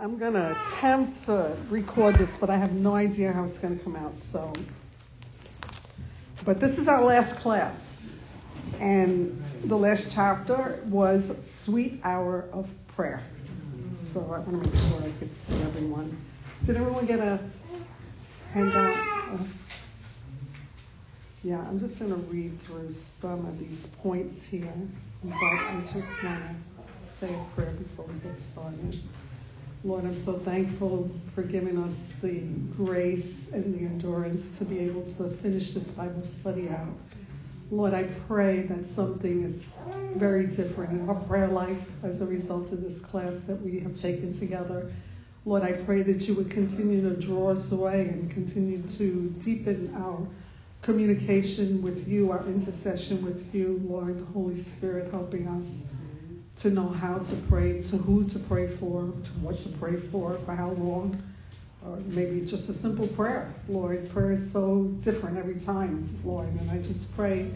I'm going to attempt to record this, but I have no idea how it's going to come out. So, but this is our last class, and the last chapter was Sweet Hour of Prayer. So I want to make sure I could see everyone. Did everyone get a handout? Yeah, I'm just going to read through some of these points here, but I just want to say a prayer before we get started. Lord, I'm so thankful for giving us the grace and the endurance to be able to finish this Bible study out. Lord, I pray that something is very different in our prayer life as a result of this class that we have taken together. Lord, I pray that you would continue to draw us away and continue to deepen our communication with you, our intercession with you, Lord, the Holy Spirit helping us to know how to pray, to who to pray for, to what to pray for, for how long, or maybe just a simple prayer. Lord, prayer is so different every time, Lord, and I just pray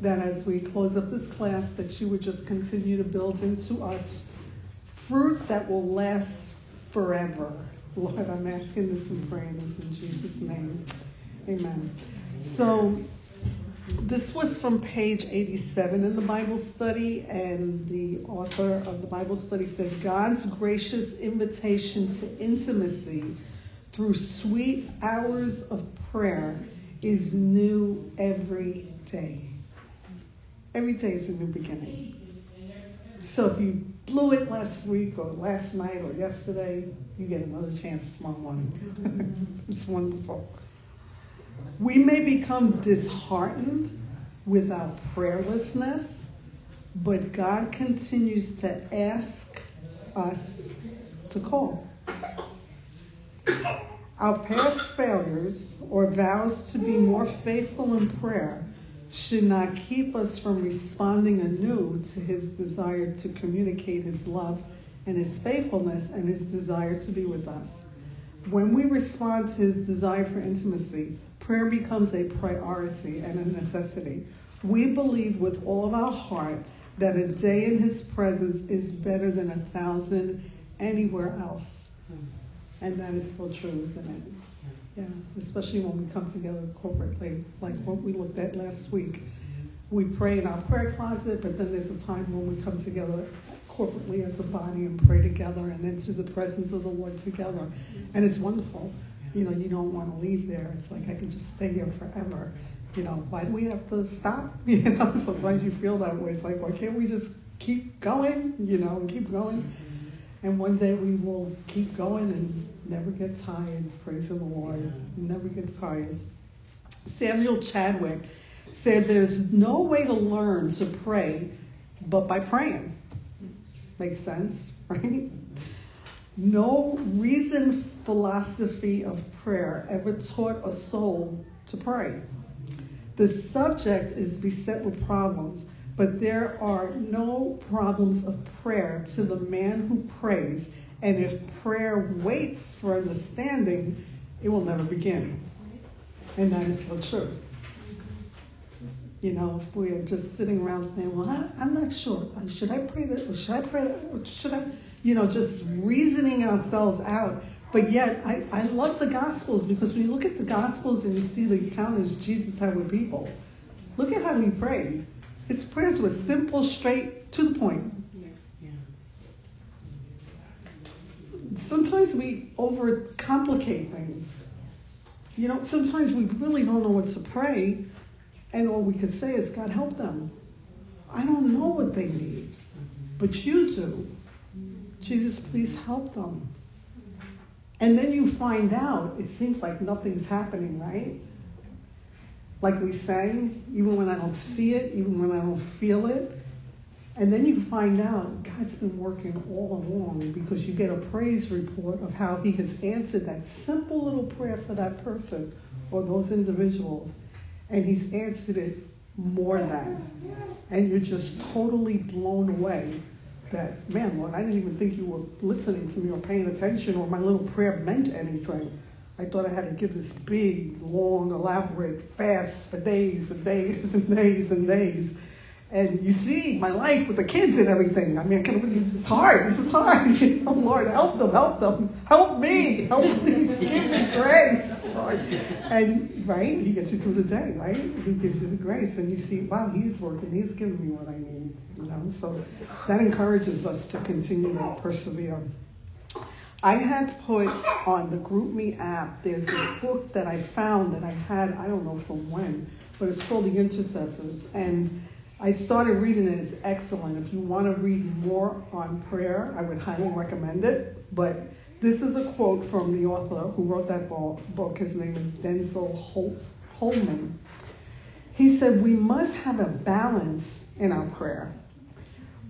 that as we close up this class, that you would just continue to build into us fruit that will last forever. Lord, I'm asking this and praying this in Jesus' name. Amen. So, this was from page 87 in the Bible study, and the author of the Bible study said God's gracious invitation to intimacy through sweet hours of prayer is new every day. Every day is a new beginning. So if you blew it last week or last night or yesterday, you get another chance tomorrow morning. it's wonderful. We may become disheartened with our prayerlessness, but God continues to ask us to call. Our past failures or vows to be more faithful in prayer should not keep us from responding anew to his desire to communicate his love and his faithfulness and his desire to be with us. When we respond to his desire for intimacy, prayer becomes a priority and a necessity. We believe with all of our heart that a day in his presence is better than a thousand anywhere else. Mm-hmm. And that is so true, isn't it? Yeah, especially when we come together corporately, like what we looked at last week. Mm-hmm. We pray in our prayer closet, but then there's a time when we come together corporately as a body and pray together and into the presence of the Lord together. Mm-hmm. And it's wonderful. You know, you don't want to leave there. It's like I could just stay here forever. You know, why do we have to stop? You know, sometimes you feel that way. It's like, why can't we just keep going? You know, and keep going. Mm-hmm. And one day we will keep going and never get tired. Praise the Lord. Never get tired. Samuel Chadwick said there's no way to learn to pray but by praying. Makes sense, right? No reasoned philosophy of prayer ever taught a soul to pray. The subject is beset with problems, but there are no problems of prayer to the man who prays, and if prayer waits for understanding, it will never begin. And that is so true. You know, if we are just sitting around saying, well, I, am not sure. Should I pray that? Or should I pray that? Or should I? You know, just reasoning ourselves out. But yet, I, I love the Gospels because when you look at the Gospels and you see the encounters Jesus had with people, look at how he prayed. His prayers were simple, straight, to the point. Sometimes we overcomplicate things. You know, sometimes we really don't know what to pray and all we can say is, God, help them. I don't know what they need, but you do. Jesus, please help them. And then you find out it seems like nothing's happening, right? Like we sang, even when I don't see it, even when I don't feel it. And then you find out God's been working all along because you get a praise report of how He has answered that simple little prayer for that person or those individuals and he's answered it more than. And you're just totally blown away that, man, Lord, I didn't even think you were listening to me or paying attention or my little prayer meant anything. I thought I had to give this big, long, elaborate fast for days and days and days and days. And you see my life with the kids and everything. I mean, I can, this is hard. This is hard. You know, Lord, help them, help them, help me, help me, give me grace, Lord. And right, He gets you through the day, right? He gives you the grace, and you see, wow, He's working. He's giving me what I need. You know, so that encourages us to continue to persevere. I had put on the GroupMe app, there's a book that I found that I had, I don't know from when, but it's called The Intercessors. And I started reading it. It's excellent. If you want to read more on prayer, I would highly recommend it. But this is a quote from the author who wrote that book. His name is Denzel Holtz, Holman. He said, We must have a balance in our prayer.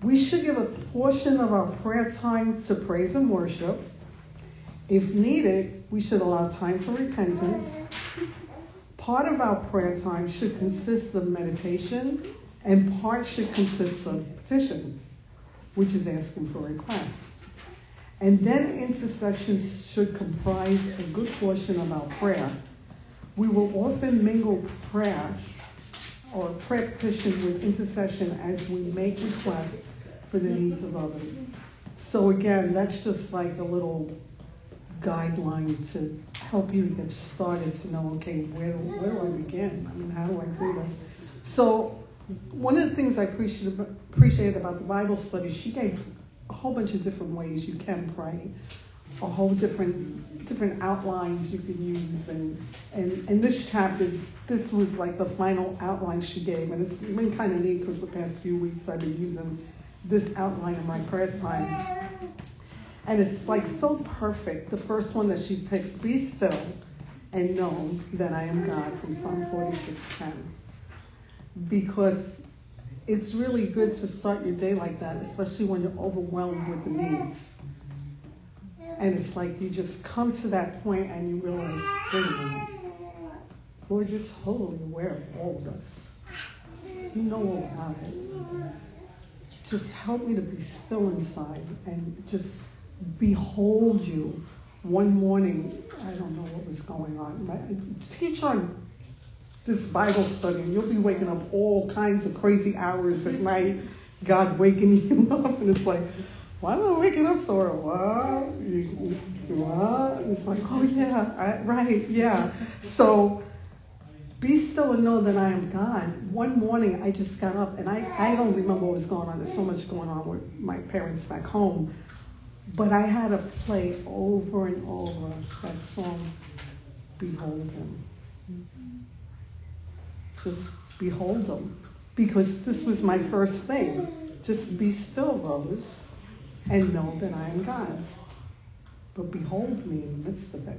We should give a portion of our prayer time to praise and worship. If needed, we should allow time for repentance. Part of our prayer time should consist of meditation and part should consist of petition, which is asking for requests. And then intercession should comprise a good portion of our prayer. We will often mingle prayer or prayer petition with intercession as we make requests for the needs of others. So again, that's just like a little guideline to help you get started to know, okay, where, where do I begin? I mean, how do I do this? So one of the things I appreciate about the Bible study, she gave a whole bunch of different ways you can pray, a whole different different outlines you can use, and and and this chapter, this was like the final outline she gave, and it's been kind of neat because the past few weeks I've been using this outline in my prayer time, and it's like so perfect. The first one that she picks, be still and know that I am God from Psalm 46:10 because it's really good to start your day like that, especially when you're overwhelmed with the needs. And it's like you just come to that point and you realize, wait a minute, Lord, you're totally aware of all of this. You know all about it. Just help me to be still inside and just behold you. One morning, I don't know what was going on. teach on this Bible study, and you'll be waking up all kinds of crazy hours at night, God waking you up, and it's like, why am I waking up so early? What? You, what? It's like, oh yeah, I, right, yeah. So be still and know that I am God. One morning I just got up and I, I don't remember what was going on. There's so much going on with my parents back home. But I had to play over and over that song, Behold Him just behold them. Because this was my first thing. Just be still, Rose, and know that I am God. But behold me in the midst of it.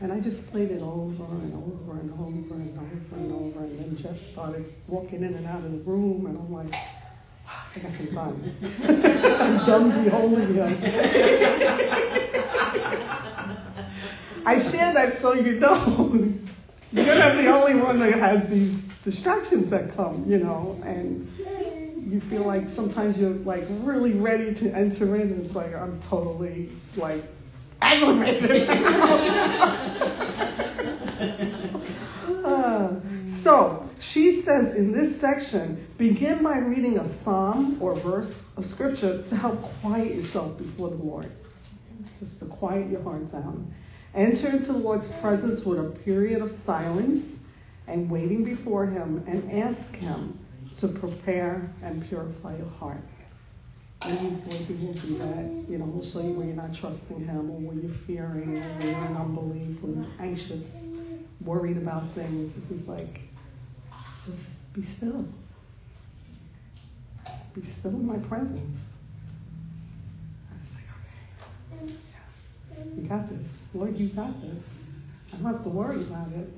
And I just played it over and over and over and over and over. And then Jeff started walking in and out of the room, and I'm like, ah, I guess I'm done. I'm done beholding him. I share that so you know you're not the only one that has these distractions that come, you know, and you feel like sometimes you're like really ready to enter in, and it's like I'm totally like aggravated. uh, so she says in this section, begin by reading a psalm or verse of scripture to help quiet yourself before the Lord, just to quiet your heart down. Enter into the Lord's presence with a period of silence and waiting before Him and ask Him to prepare and purify your heart. And usually He will do that. You know, He'll show you where you're not trusting Him or where you're fearing or where you're in unbelief or you're anxious, worried about things. He's like, just be still. Be still in my presence. You got this. Lord, you got this. I don't have to worry about it.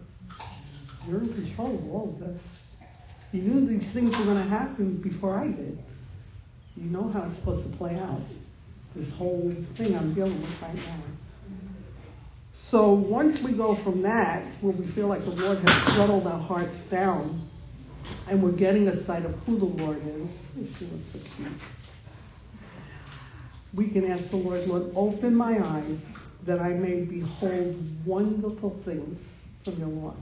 You're in control of all of this. You knew these things were going to happen before I did. You know how it's supposed to play out. This whole thing I'm dealing with right now. So once we go from that, where we feel like the Lord has settled our hearts down, and we're getting a sight of who the Lord is, see what's so cute we can ask the Lord, Lord, open my eyes that I may behold wonderful things from your law.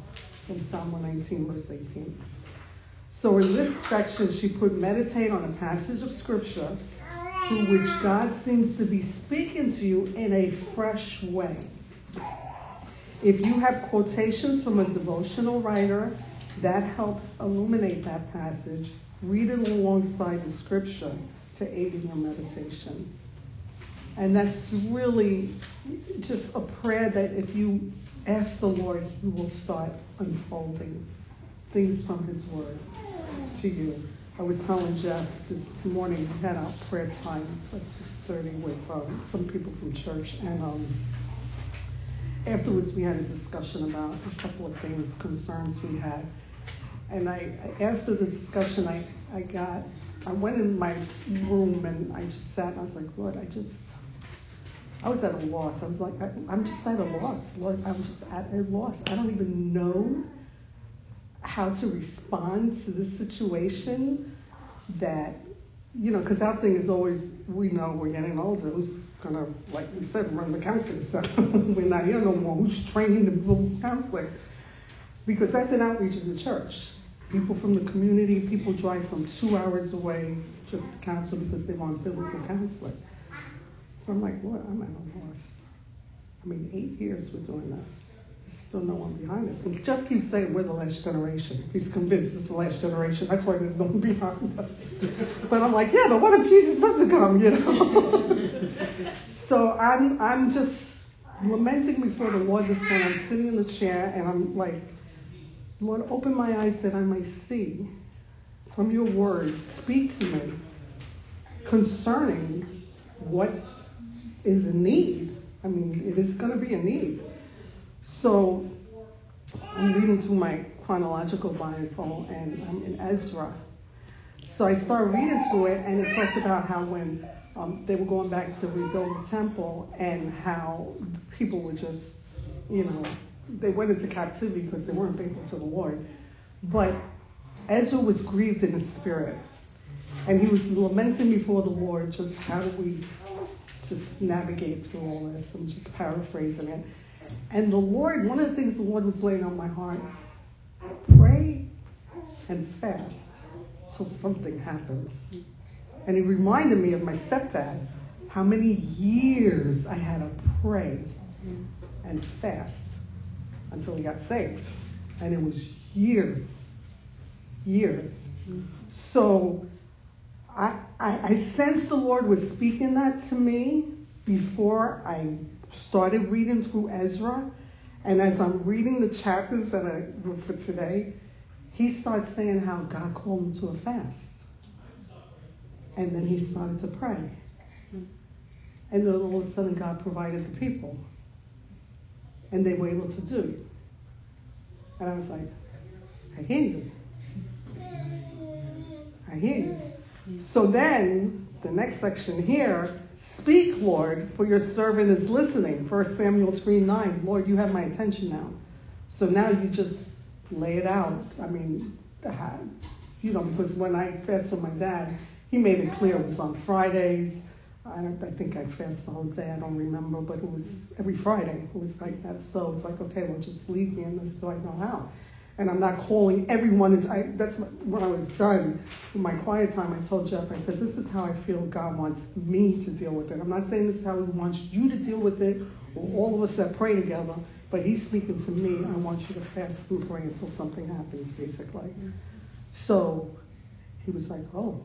From Psalm 119, verse 18. So in this section, she put meditate on a passage of scripture through which God seems to be speaking to you in a fresh way. If you have quotations from a devotional writer, that helps illuminate that passage. Read it alongside the scripture to aid in your meditation. And that's really just a prayer that if you ask the Lord, He will start unfolding things from His Word to you. I was telling Jeff this morning we had our prayer time at 6:30 with um, some people from church, and um, afterwards we had a discussion about a couple of things, concerns we had. And I, after the discussion, I, I got, I went in my room and I just sat and I was like, Lord, I just, I was at a loss. I was like, I, I'm just at a loss. Lord, I'm just at a loss. I don't even know how to respond to this situation that you know, because our thing is always, we know we're getting older. Who's going to, like we said, run the counseling center? we're not here no more. Who's training the people counseling? Because that's an outreach of the church. People from the community, people drive from two hours away just to counsel because they want biblical counseling. I'm like, what? I'm at a loss. I mean, eight years we're doing this. There's still no one behind us. And Jeff keeps saying we're the last generation. He's convinced it's the last generation. That's why there's no one behind us. But I'm like, yeah, but what if Jesus doesn't come, you know? so I'm I'm just lamenting before the Lord this morning. I'm sitting in the chair and I'm like, Lord, open my eyes that I may see from your word. Speak to me concerning what is a need. I mean, it is going to be a need. So I'm reading through my chronological Bible and I'm in Ezra. So I started reading through it and it talks about how when um, they were going back to rebuild the temple and how people were just, you know, they went into captivity because they weren't faithful to the Lord. But Ezra was grieved in his spirit. And he was lamenting before the Lord just how do we just navigate through all this. I'm just paraphrasing it. And the Lord, one of the things the Lord was laying on my heart, pray and fast till something happens. And he reminded me of my stepdad, how many years I had to pray and fast until he got saved. And it was years, years. So I, I, sensed the Lord was speaking that to me before I started reading through Ezra. And as I'm reading the chapters that I for today, he starts saying how God called him to a fast. And then he started to pray. And then all of a sudden God provided the people. And they were able to do it. And I was like, I hear you. I hear you. So then, the next section here, speak, Lord, for your servant is listening. 1 Samuel 3 9. Lord, you have my attention now. So now you just lay it out. I mean, uh, you know, because when I fasted with my dad, he made it clear it was on Fridays. I, I think I fasted the whole day. I don't remember, but it was every Friday. It was like that. So it's like, okay, well, just leave me in this so I know how. And I'm not calling everyone. I, that's when I was done with my quiet time. I told Jeff, I said, this is how I feel God wants me to deal with it. I'm not saying this is how He wants you to deal with it, or all of us that pray together. But He's speaking to me. I want you to fast and pray until something happens, basically. So he was like, oh,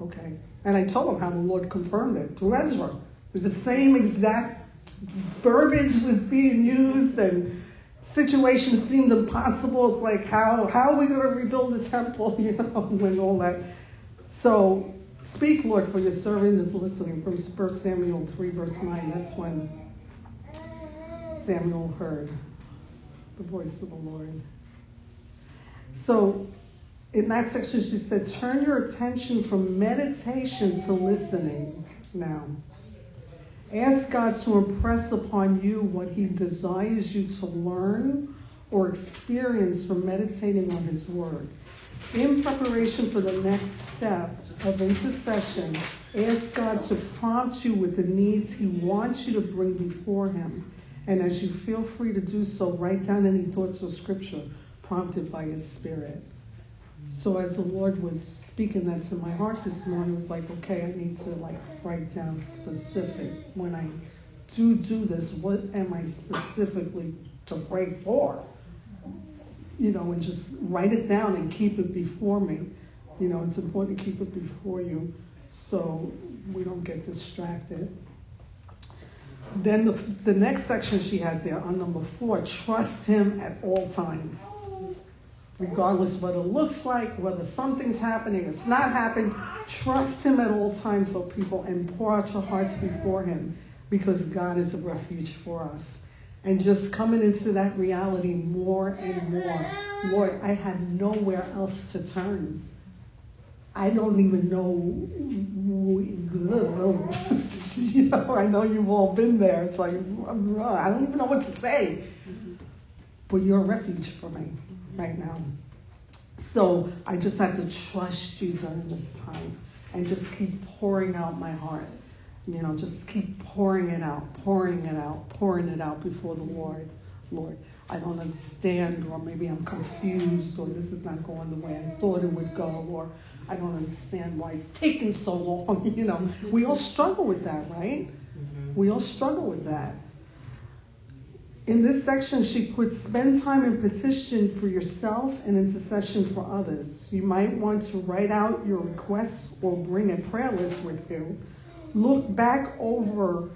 okay. And I told him how the Lord confirmed it through Ezra. The same exact verbiage was being used and situations seemed impossible. It's like, how, how are we going to rebuild the temple, you know, and all that. So speak, Lord, for your servant is listening from 1 Samuel 3, verse 9. That's when Samuel heard the voice of the Lord. So in that section, she said, turn your attention from meditation to listening now. Ask God to impress upon you what He desires you to learn or experience from meditating on His Word. In preparation for the next step of intercession, ask God to prompt you with the needs He wants you to bring before Him. And as you feel free to do so, write down any thoughts or scripture prompted by His Spirit. So as the Lord was speaking that to my heart this morning, was like, okay, I need to like write down specific when I do do this. What am I specifically to pray for? You know, and just write it down and keep it before me. You know, it's important to keep it before you so we don't get distracted. Then the, the next section she has there on number four trust him at all times. Regardless what it looks like, whether something's happening, it's not happening, trust him at all times, so people, and pour out your hearts before him because God is a refuge for us. And just coming into that reality more and more. Lord, I have nowhere else to turn. I don't even know, you know, I know you've all been there. It's like, I don't even know what to say. But you're a refuge for me right now. So I just have to trust you during this time and just keep pouring out my heart. You know, just keep pouring it out, pouring it out, pouring it out before the Lord. Lord, I don't understand, or maybe I'm confused, or this is not going the way I thought it would go, or I don't understand why it's taking so long. You know, we all struggle with that, right? Mm-hmm. We all struggle with that. In this section, she puts spend time in petition for yourself and intercession for others. You might want to write out your requests or bring a prayer list with you. Look back over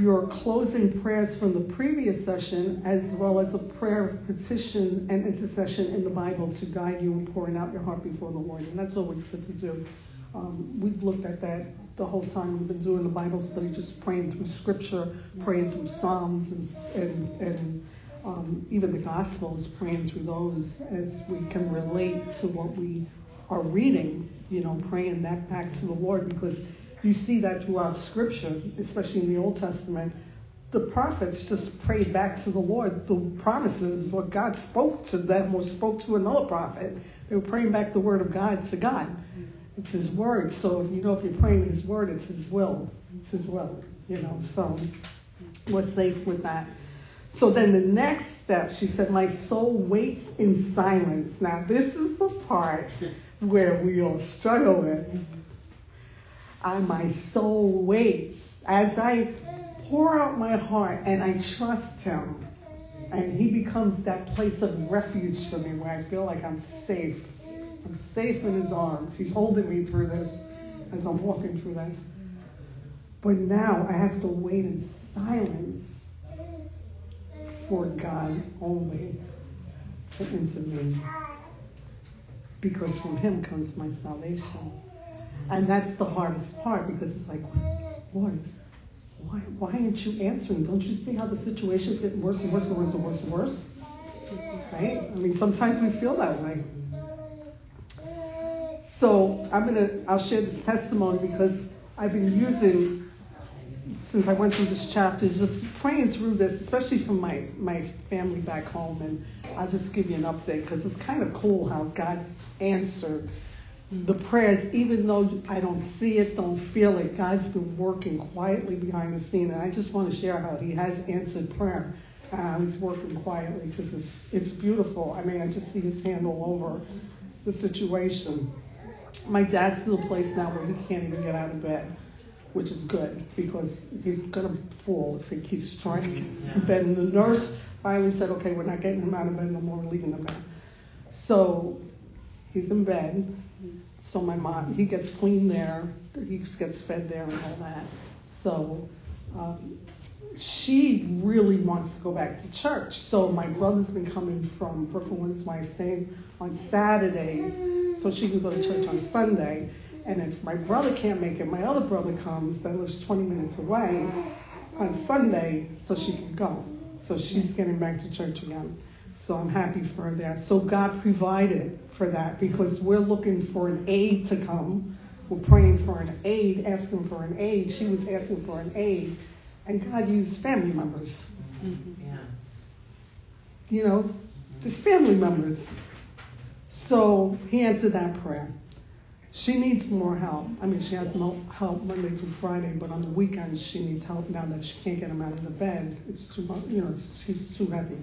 your closing prayers from the previous session, as well as a prayer of petition and intercession in the Bible to guide you in pouring out your heart before the Lord. And that's always good to do. Um, we've looked at that the whole time we've been doing the Bible study, just praying through Scripture, praying through Psalms, and, and, and um, even the Gospels, praying through those as we can relate to what we are reading, you know, praying that back to the Lord because you see that throughout Scripture, especially in the Old Testament. The prophets just prayed back to the Lord the promises, what God spoke to them or spoke to another prophet. They were praying back the word of God to God. It's His word. So if you know if you're praying His word, it's His will. It's His will. You know. So we're safe with that. So then the next step, she said, My soul waits in silence. Now, this is the part where we all struggle with and my soul waits as I pour out my heart and I trust Him. And He becomes that place of refuge for me where I feel like I'm safe. I'm safe in His arms. He's holding me through this as I'm walking through this. But now I have to wait in silence for God only to intervene. Because from Him comes my salvation. And that's the hardest part because it's like, Lord, why, why aren't you answering? Don't you see how the situation's getting worse and worse and worse and worse and worse? Right? I mean, sometimes we feel that way. So I'm gonna I'll share this testimony because I've been using since I went through this chapter, just praying through this, especially from my, my family back home, and I'll just give you an update because it's kind of cool how God's answered the prayers, even though I don't see it, don't feel it, God's been working quietly behind the scene. And I just want to share how He has answered prayer. Uh, he's working quietly because it's, it's beautiful. I mean, I just see His hand all over the situation. My dad's to the place now where he can't even get out of bed, which is good because he's going to fall if he keeps trying yes. bed. And the nurse finally said, okay, we're not getting him out of bed no more, we're leaving him there. So he's in bed so my mom, he gets clean there, he gets fed there and all that. So um, she really wants to go back to church. So my brother's been coming from Brooklyn with his wife staying on Saturdays so she can go to church on Sunday. And if my brother can't make it, my other brother comes that lives 20 minutes away on Sunday so she can go. So she's getting back to church again. So I'm happy for her there. So God provided for that because we're looking for an aid to come. We're praying for an aid, asking for an aid. She was asking for an aide. And God used family members. Yes. You know, there's family members. So he answered that prayer. She needs more help. I mean, she has no help Monday through Friday, but on the weekends she needs help now that she can't get him out of the bed. It's too much, you know, he's too heavy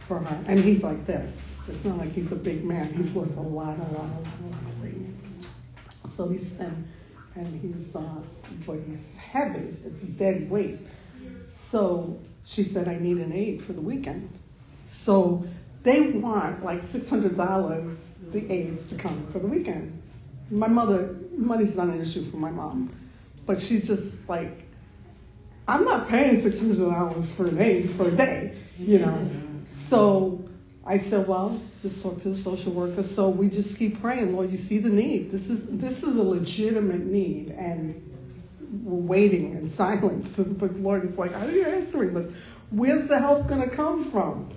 for her. And he's like this. It's not like he's a big man. He's lost a lot, a lot, a lot, a lot of weight. So he's and he's uh, but he's heavy. It's a dead weight. So she said, I need an aide for the weekend. So they want like six hundred dollars the aides to come for the weekend. My mother, money's not an issue for my mom, but she's just like, I'm not paying six hundred dollars for an aide for a day, you know. So I said, well, just talk to the social worker. So we just keep praying, Lord, you see the need. This is this is a legitimate need, and we're waiting in silence. But Lord, it's like, how are you answering this? Where's the help to come from?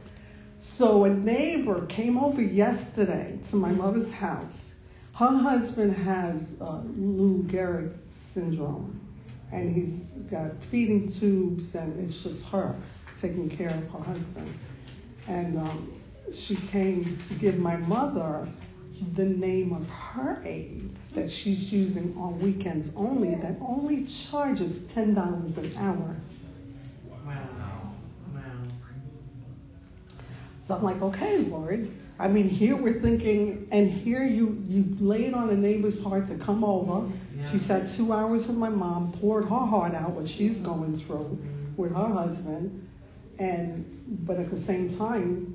So a neighbor came over yesterday to my mother's house. Her husband has uh, Lou Gehrig syndrome, and he's got feeding tubes, and it's just her taking care of her husband. And um, she came to give my mother the name of her aide that she's using on weekends only, that only charges $10 an hour. Wow. Wow. So I'm like, okay, Lord. I mean, here we're thinking, and here you you laid on a neighbor's heart to come over. Yeah. She sat two hours with my mom, poured her heart out what she's going through with her husband, and but at the same time,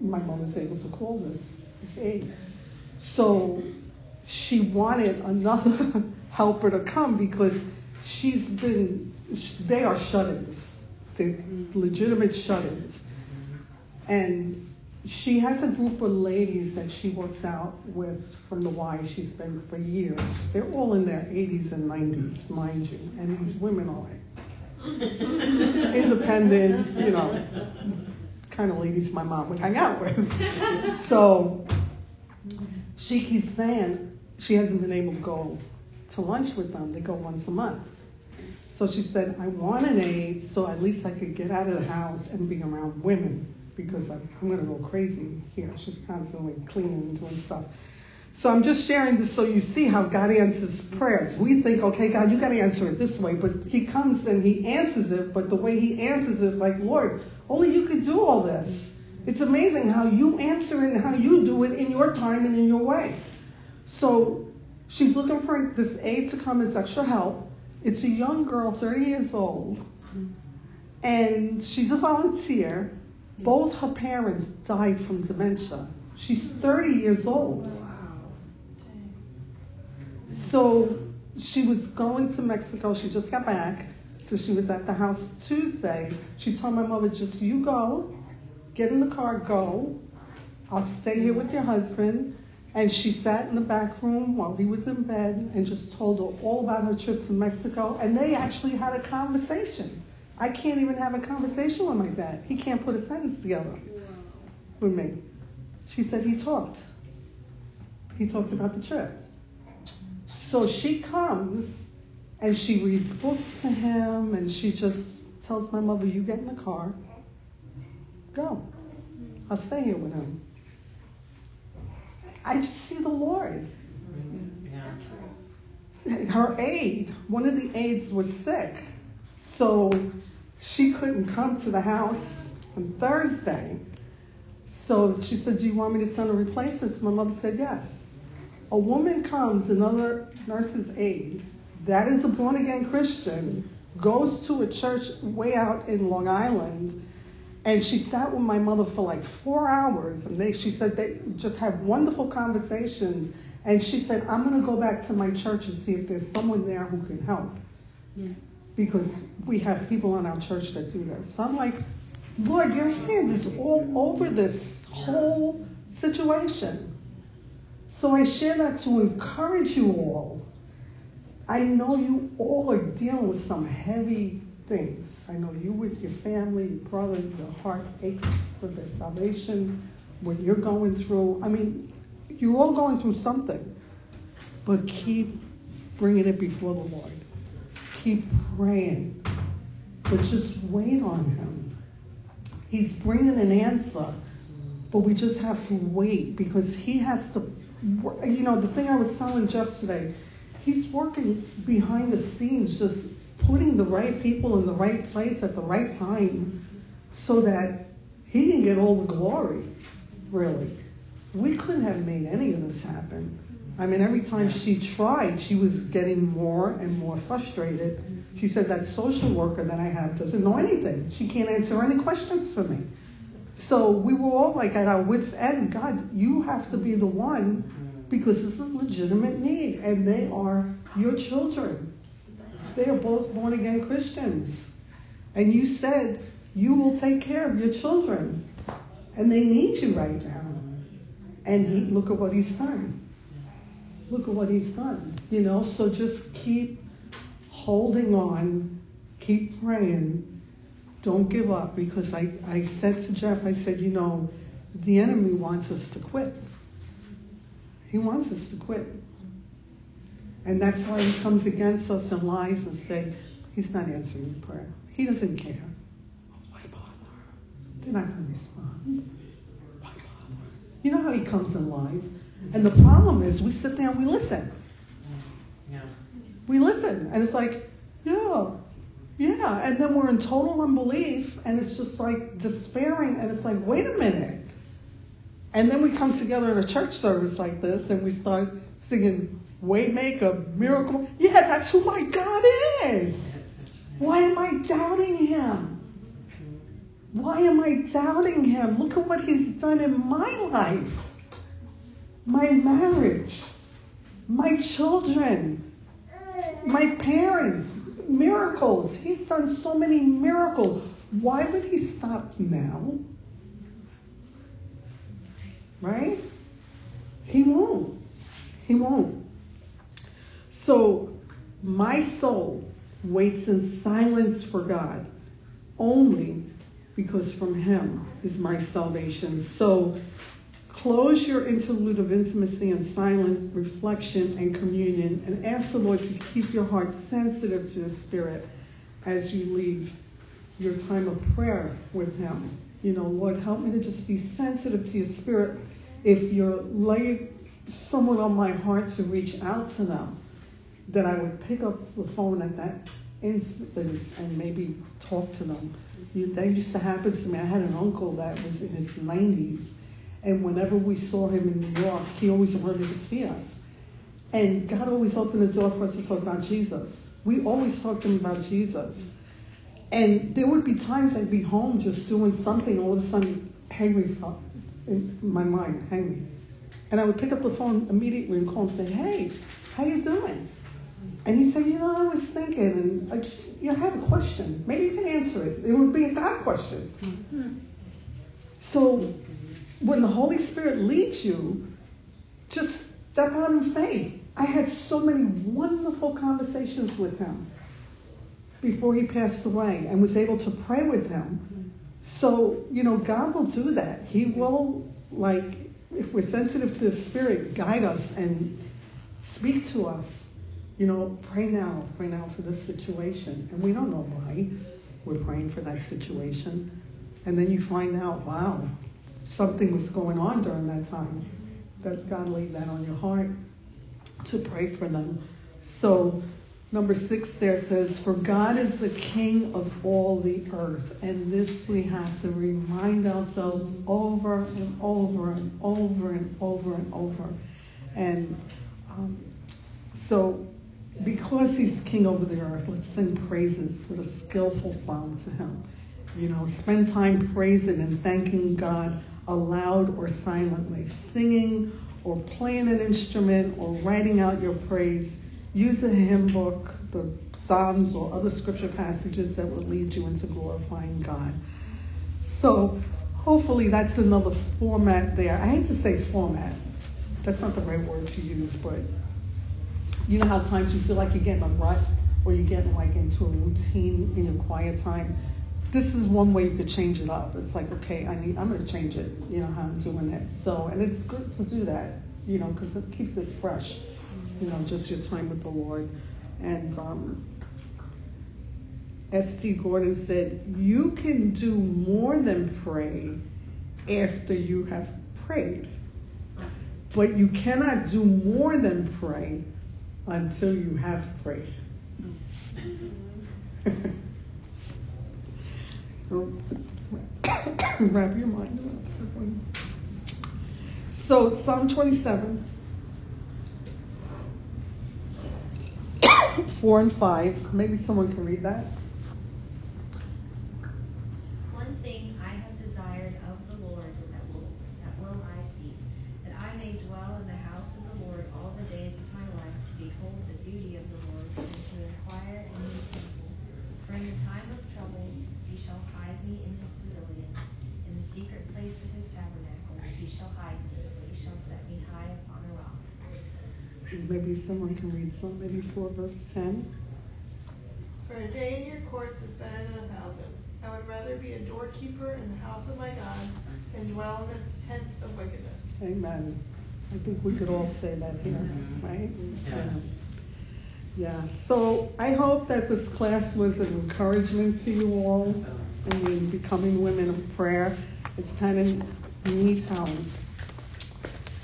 my mom was able to call this this aide. So she wanted another helper to come because she's been they are shut-ins, they're legitimate shut-ins and she has a group of ladies that she works out with from the Y. She's been for years. They're all in their 80s and 90s, mind you. And these women are independent, you know, kind of ladies my mom would hang out with. so she keeps saying she hasn't been able to go to lunch with them. They go once a month. So she said, I want an aide so at least I could get out of the house and be around women because I'm, I'm going to go crazy here. She's constantly cleaning and doing stuff. So I'm just sharing this so you see how God answers prayers. We think, okay, God, you got to answer it this way, but He comes and He answers it, but the way He answers it is like, Lord, only you could do all this. It's amazing how you answer and how you do it in your time and in your way. So she's looking for this aide to come as extra help. It's a young girl, 30 years old, and she's a volunteer. Both her parents died from dementia. She's 30 years old. So she was going to Mexico. She just got back. So she was at the house Tuesday. She told my mother, just you go, get in the car, go. I'll stay here with your husband. And she sat in the back room while he was in bed and just told her all about her trip to Mexico. And they actually had a conversation. I can't even have a conversation with my dad. He can't put a sentence together with me. She said he talked. He talked about the trip. So she comes and she reads books to him and she just tells my mother, You get in the car, go. I'll stay here with him. I just see the Lord. Her aide, one of the aides was sick. So she couldn't come to the house on Thursday. So she said, Do you want me to send a replacement? So my mother said, Yes. A woman comes, another nurse's aide, that is a born again Christian, goes to a church way out in Long Island, and she sat with my mother for like four hours. And they, she said they just had wonderful conversations. And she said, I'm going to go back to my church and see if there's someone there who can help. Yeah because we have people in our church that do this. So I'm like, Lord, your hand is all over this whole situation. So I share that to encourage you all. I know you all are dealing with some heavy things. I know you with your family, your brother, your heart aches for the salvation, what you're going through. I mean, you're all going through something. But keep bringing it before the Lord keep praying, but just wait on Him. He's bringing an answer, but we just have to wait because He has to. You know, the thing I was telling Jeff today, He's working behind the scenes, just putting the right people in the right place at the right time so that He can get all the glory. really. We couldn't have made any of this happen. I mean, every time she tried, she was getting more and more frustrated. She said that social worker that I have doesn't know anything. She can't answer any questions for me. So we were all like at our wits' end. God, you have to be the one because this is a legitimate need, and they are your children. They are both born again Christians, and you said you will take care of your children, and they need you right now. And he, look at what he's done. Look at what he's done. You know, so just keep holding on, keep praying don't give up because I, I said to Jeff, I said, you know, the enemy wants us to quit. He wants us to quit. And that's why he comes against us and lies and say, he's not answering the prayer. He doesn't care. Why bother? They're not going to respond. Why bother? You know how he comes and lies? And the problem is we sit there and we listen. Yeah. We listen. And it's like, yeah, yeah, and then we're in total unbelief, and it's just like despairing, and it's like, wait a minute. And then we come together in a church service like this, and we start singing Waymaker, Miracle. Yeah, that's who my God is. Why am I doubting Him? Why am I doubting Him? Look at what He's done in my life, my marriage, my children, my parents miracles. He's done so many miracles. Why would he stop now? Right? He won't. He won't. So, my soul waits in silence for God only because from Him is my salvation. So, Close your interlude of intimacy and silent reflection and communion and ask the Lord to keep your heart sensitive to His Spirit as you leave your time of prayer with Him. You know, Lord, help me to just be sensitive to your Spirit. If you're laying someone on my heart to reach out to them, that I would pick up the phone at that instance and maybe talk to them. You, that used to happen to me. I had an uncle that was in his 90s and whenever we saw him in New York, he always wanted to see us. And God always opened the door for us to talk about Jesus. We always talked to him about Jesus. And there would be times I'd be home just doing something, all of a sudden, Henry in my mind, Henry. And I would pick up the phone immediately and call and say, hey, how you doing? And he said, you know, I was thinking, and I just, you know, I have a question. Maybe you can answer it. It would be a God question. Mm-hmm. So when the Holy Spirit leads you, just step out in faith. I had so many wonderful conversations with him before he passed away and was able to pray with him. So, you know, God will do that. He will, like, if we're sensitive to the Spirit, guide us and speak to us. You know, pray now, pray now for this situation. And we don't know why we're praying for that situation. And then you find out, wow, something was going on during that time, that God laid that on your heart to pray for them. So, number six there says, For God is the King of all the earth. And this we have to remind ourselves over and over and over and over and over. And um, so, because He's King over the earth, let's sing praises with a skillful song to Him. You know, spend time praising and thanking God aloud or silently, singing or playing an instrument or writing out your praise. Use a hymn book, the Psalms, or other scripture passages that will lead you into glorifying God. So, hopefully, that's another format there. I hate to say format, that's not the right word to use, but you know how times you feel like you're getting a rut or you're getting like into a routine in your quiet time this is one way you could change it up. It's like, okay, I need, I'm going to change it, you know, how I'm doing it. So, and it's good to do that, you know, because it keeps it fresh, you know, just your time with the Lord. And um, S.D. Gordon said, you can do more than pray after you have prayed, but you cannot do more than pray until you have prayed. so, wrap your mind around that one. So Psalm 27, 4 and 5. Maybe someone can read that. One thing I have desired of the Lord that will, that will I seek, that I may dwell in the house of the Lord all the days of my life, to behold the beauty of the Lord, and to inquire in his temple. For in the time of trouble he shall hide me in his pavilion. In the secret place of his tabernacle he shall hide me, he shall set me high upon a rock. Maybe someone can read Psalm 84, verse 10. For a day in your courts is better than a thousand. I would rather be a doorkeeper in the house of my God than dwell in the tents of wickedness. Amen. I think we could all say that here, Mhm. right? Yes. Yeah. So I hope that this class was an encouragement to you all. I mean, becoming women of prayer. It's kind of neat how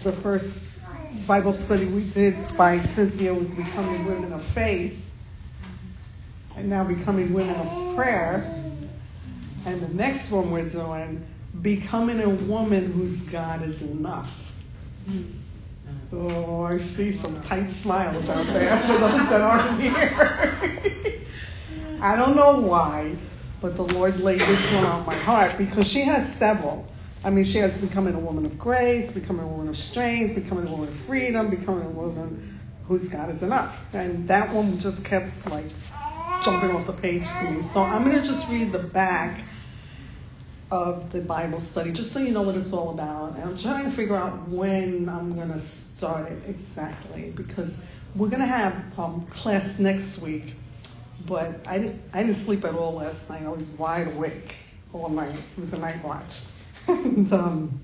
the first Bible study we did by Cynthia was becoming women of faith, and now becoming women of prayer. And the next one we're doing, becoming a woman whose God is enough. Hmm. Oh, I see some tight smiles out there for those that aren't here. I don't know why, but the Lord laid this one on my heart because she has several. I mean, she has becoming a woman of grace, becoming a woman of strength, becoming a woman of freedom, becoming a woman whose God is enough. And that one just kept like jumping off the page to me. So I'm going to just read the back of the Bible study, just so you know what it's all about. And I'm trying to figure out when I'm going to start it exactly because we're going to have um, class next week. But I didn't, I didn't sleep at all last night. I was wide awake all night. It was a night watch. and um,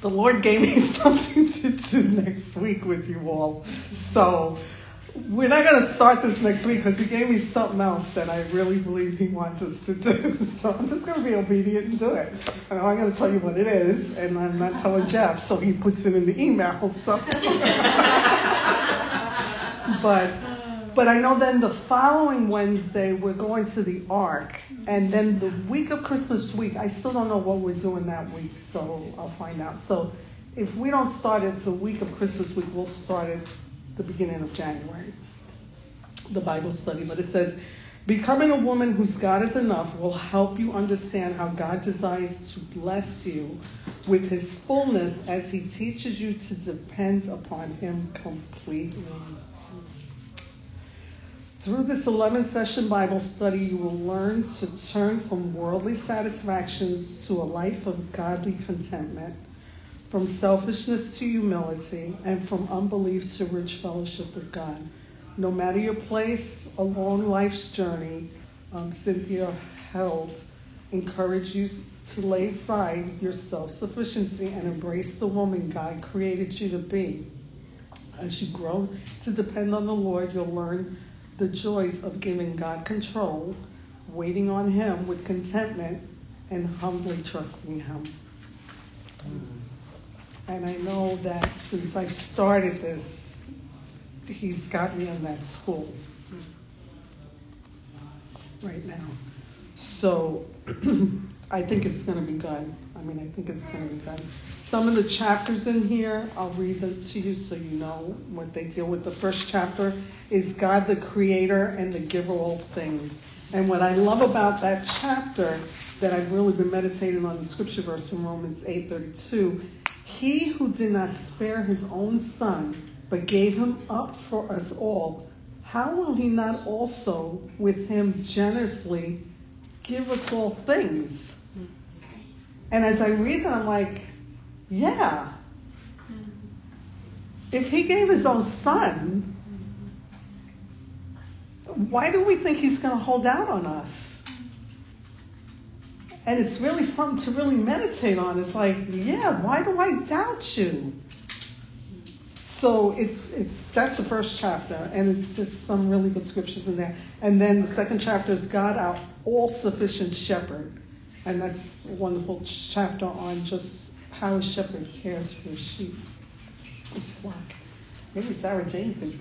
the Lord gave me something to do next week with you all. So we're not going to start this next week because he gave me something else that I really believe he wants us to do. So I'm just going to be obedient and do it. And I'm going to tell you what it is, and I'm not telling Jeff, so he puts it in the email. So, but but I know then the following Wednesday we're going to the Ark, and then the week of Christmas week, I still don't know what we're doing that week, so I'll find out. So if we don't start it the week of Christmas week, we'll start it the beginning of January, the Bible study. But it says, becoming a woman whose God is enough will help you understand how God desires to bless you with His fullness as He teaches you to depend upon Him completely. Through this 11 session Bible study, you will learn to turn from worldly satisfactions to a life of godly contentment, from selfishness to humility, and from unbelief to rich fellowship with God. No matter your place along life's journey, um, Cynthia Heald encourage you to lay aside your self sufficiency and embrace the woman God created you to be. As you grow to depend on the Lord, you'll learn the joys of giving God control, waiting on Him with contentment, and humbly trusting Him. And I know that since I started this, He's got me in that school right now. So I think it's going to be good. I mean, I think it's going to be good. Some of the chapters in here, I'll read them to you so you know what they deal with. The first chapter is God the creator and the giver of all things. And what I love about that chapter that I've really been meditating on the scripture verse from Romans 8:32, he who did not spare his own son, but gave him up for us all, how will he not also with him generously give us all things? And as I read that, I'm like, yeah. If he gave his own son, why do we think he's going to hold out on us? And it's really something to really meditate on. It's like, yeah, why do I doubt you? So it's it's that's the first chapter, and it, there's some really good scriptures in there. And then the second chapter is God, our all-sufficient shepherd, and that's a wonderful chapter on just how a shepherd cares for his sheep, his flock. Maybe Sarah Jane could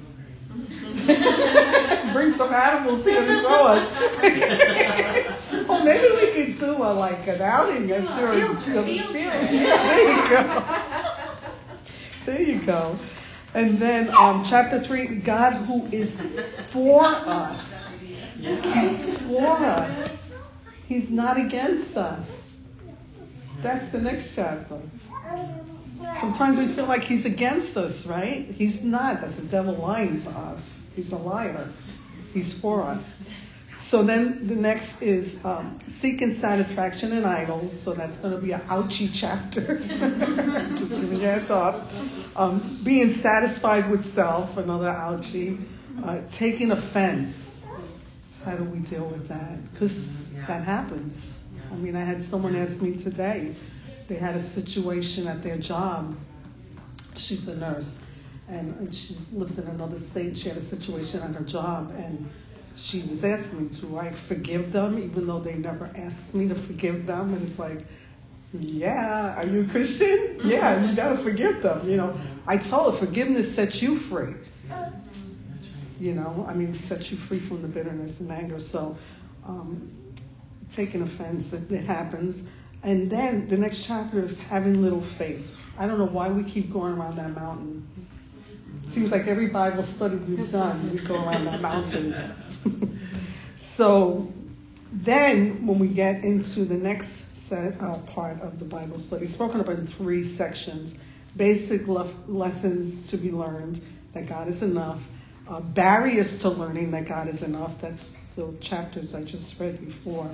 bring some animals here to show us. or maybe we could do a, like an outing at your Field trip. Field trip. Yeah, there you go. There you go. And then um, chapter 3 God who is for us. He's for us. He's not against us. That's the next chapter. Sometimes we feel like he's against us, right? He's not. That's the devil lying to us. He's a liar. He's for us. So then the next is um, seeking satisfaction in idols. So that's going to be an ouchy chapter. Just giving you a heads. Um, being satisfied with self, another ouchie. Uh, taking offense. How do we deal with that? Because that happens. I mean, I had someone ask me today. They had a situation at their job. She's a nurse, and she lives in another state. She had a situation at her job, and she was asking me, do I forgive them, even though they never asked me to forgive them? And it's like, yeah, are you a Christian? Yeah, you gotta forgive them. You know, I told her forgiveness sets you free. You know, I mean, sets you free from the bitterness and anger. So, um, taking offense, it, it happens. And then the next chapter is having little faith. I don't know why we keep going around that mountain. Seems like every Bible study we've done, we go around that mountain. so then, when we get into the next set, uh, part of the Bible study, spoken about in three sections basic le- lessons to be learned that God is enough, uh, barriers to learning that God is enough. That's the chapters I just read before.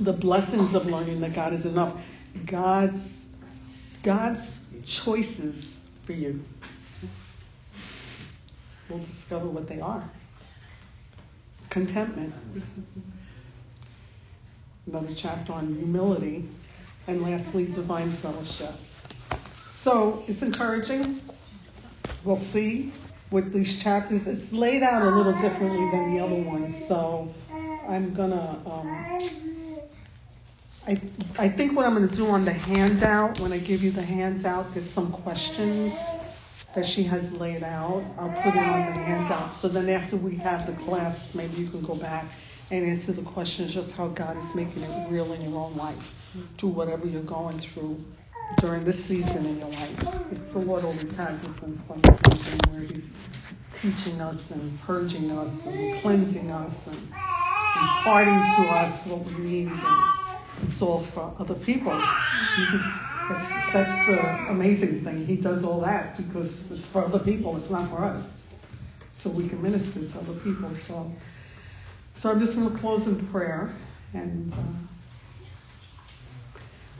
The blessings of learning that God is enough. God's God's choices for you. We'll discover what they are. Contentment. Another chapter on humility. And lastly, divine fellowship. So it's encouraging. We'll see with these chapters. It's laid out a little differently than the other ones. So I'm going to. Um, I, I think what I'm going to do on the handout, when I give you the handout, there's some questions that she has laid out. I'll put it on the handout. So then after we have the class, maybe you can go back and answer the questions just how God is making it real in your own life through whatever you're going through during this season in your life. It's the Lord always has us in some season where He's teaching us and purging us and cleansing us and imparting to us what we need. And it's all for other people. That's, that's the amazing thing. He does all that because it's for other people. It's not for us. So we can minister to other people. So, so I'm just going to close in prayer. And uh,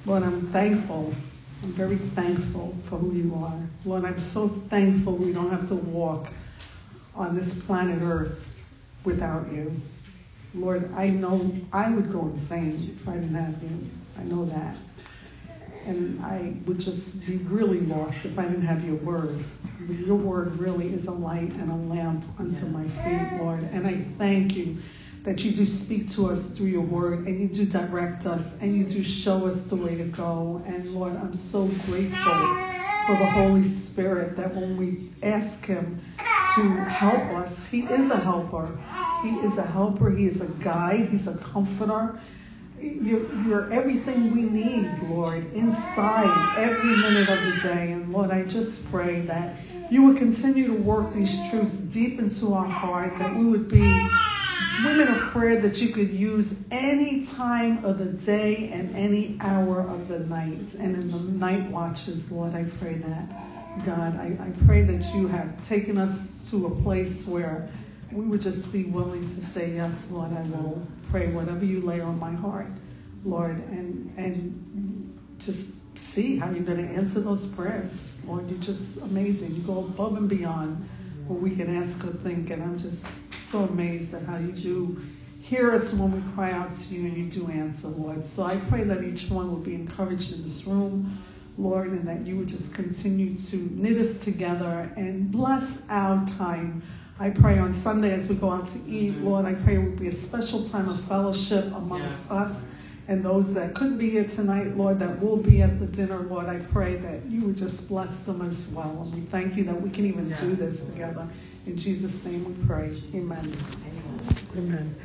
Lord, I'm thankful. I'm very thankful for who you are. Lord, I'm so thankful we don't have to walk on this planet Earth without you. Lord, I know I would go insane if I didn't have you. I know that. And I would just be really lost if I didn't have your word. Your word really is a light and a lamp unto my feet, Lord. And I thank you that you do speak to us through your word and you do direct us and you do show us the way to go. And Lord, I'm so grateful for the Holy Spirit that when we ask him to help us, he is a helper. He is a helper. He is a guide. He's a comforter. You're, you're, everything we need, Lord, inside every minute of the day. And Lord, I just pray that you would continue to work these truths deep into our heart, that we would be women of prayer that you could use any time of the day and any hour of the night. And in the night watches, Lord, I pray that. God, I, I pray that you have taken us to a place where we would just be willing to say, Yes, Lord, I will pray whatever you lay on my heart, Lord, and and just see how you're going to answer those prayers. Lord, you're just amazing. You go above and beyond what we can ask or think, and I'm just so amazed at how you do hear us when we cry out to you and you do answer, Lord. So I pray that each one will be encouraged in this room. Lord, and that you would just continue to knit us together and bless our time I pray on Sunday as we go out to eat, mm-hmm. Lord, I pray it would be a special time of fellowship amongst yes. us and those that couldn't be here tonight, Lord, that will be at the dinner, Lord. I pray that you would just bless them as well. And we thank you that we can even yes. do this together. In Jesus' name we pray. Amen. Amen. Amen.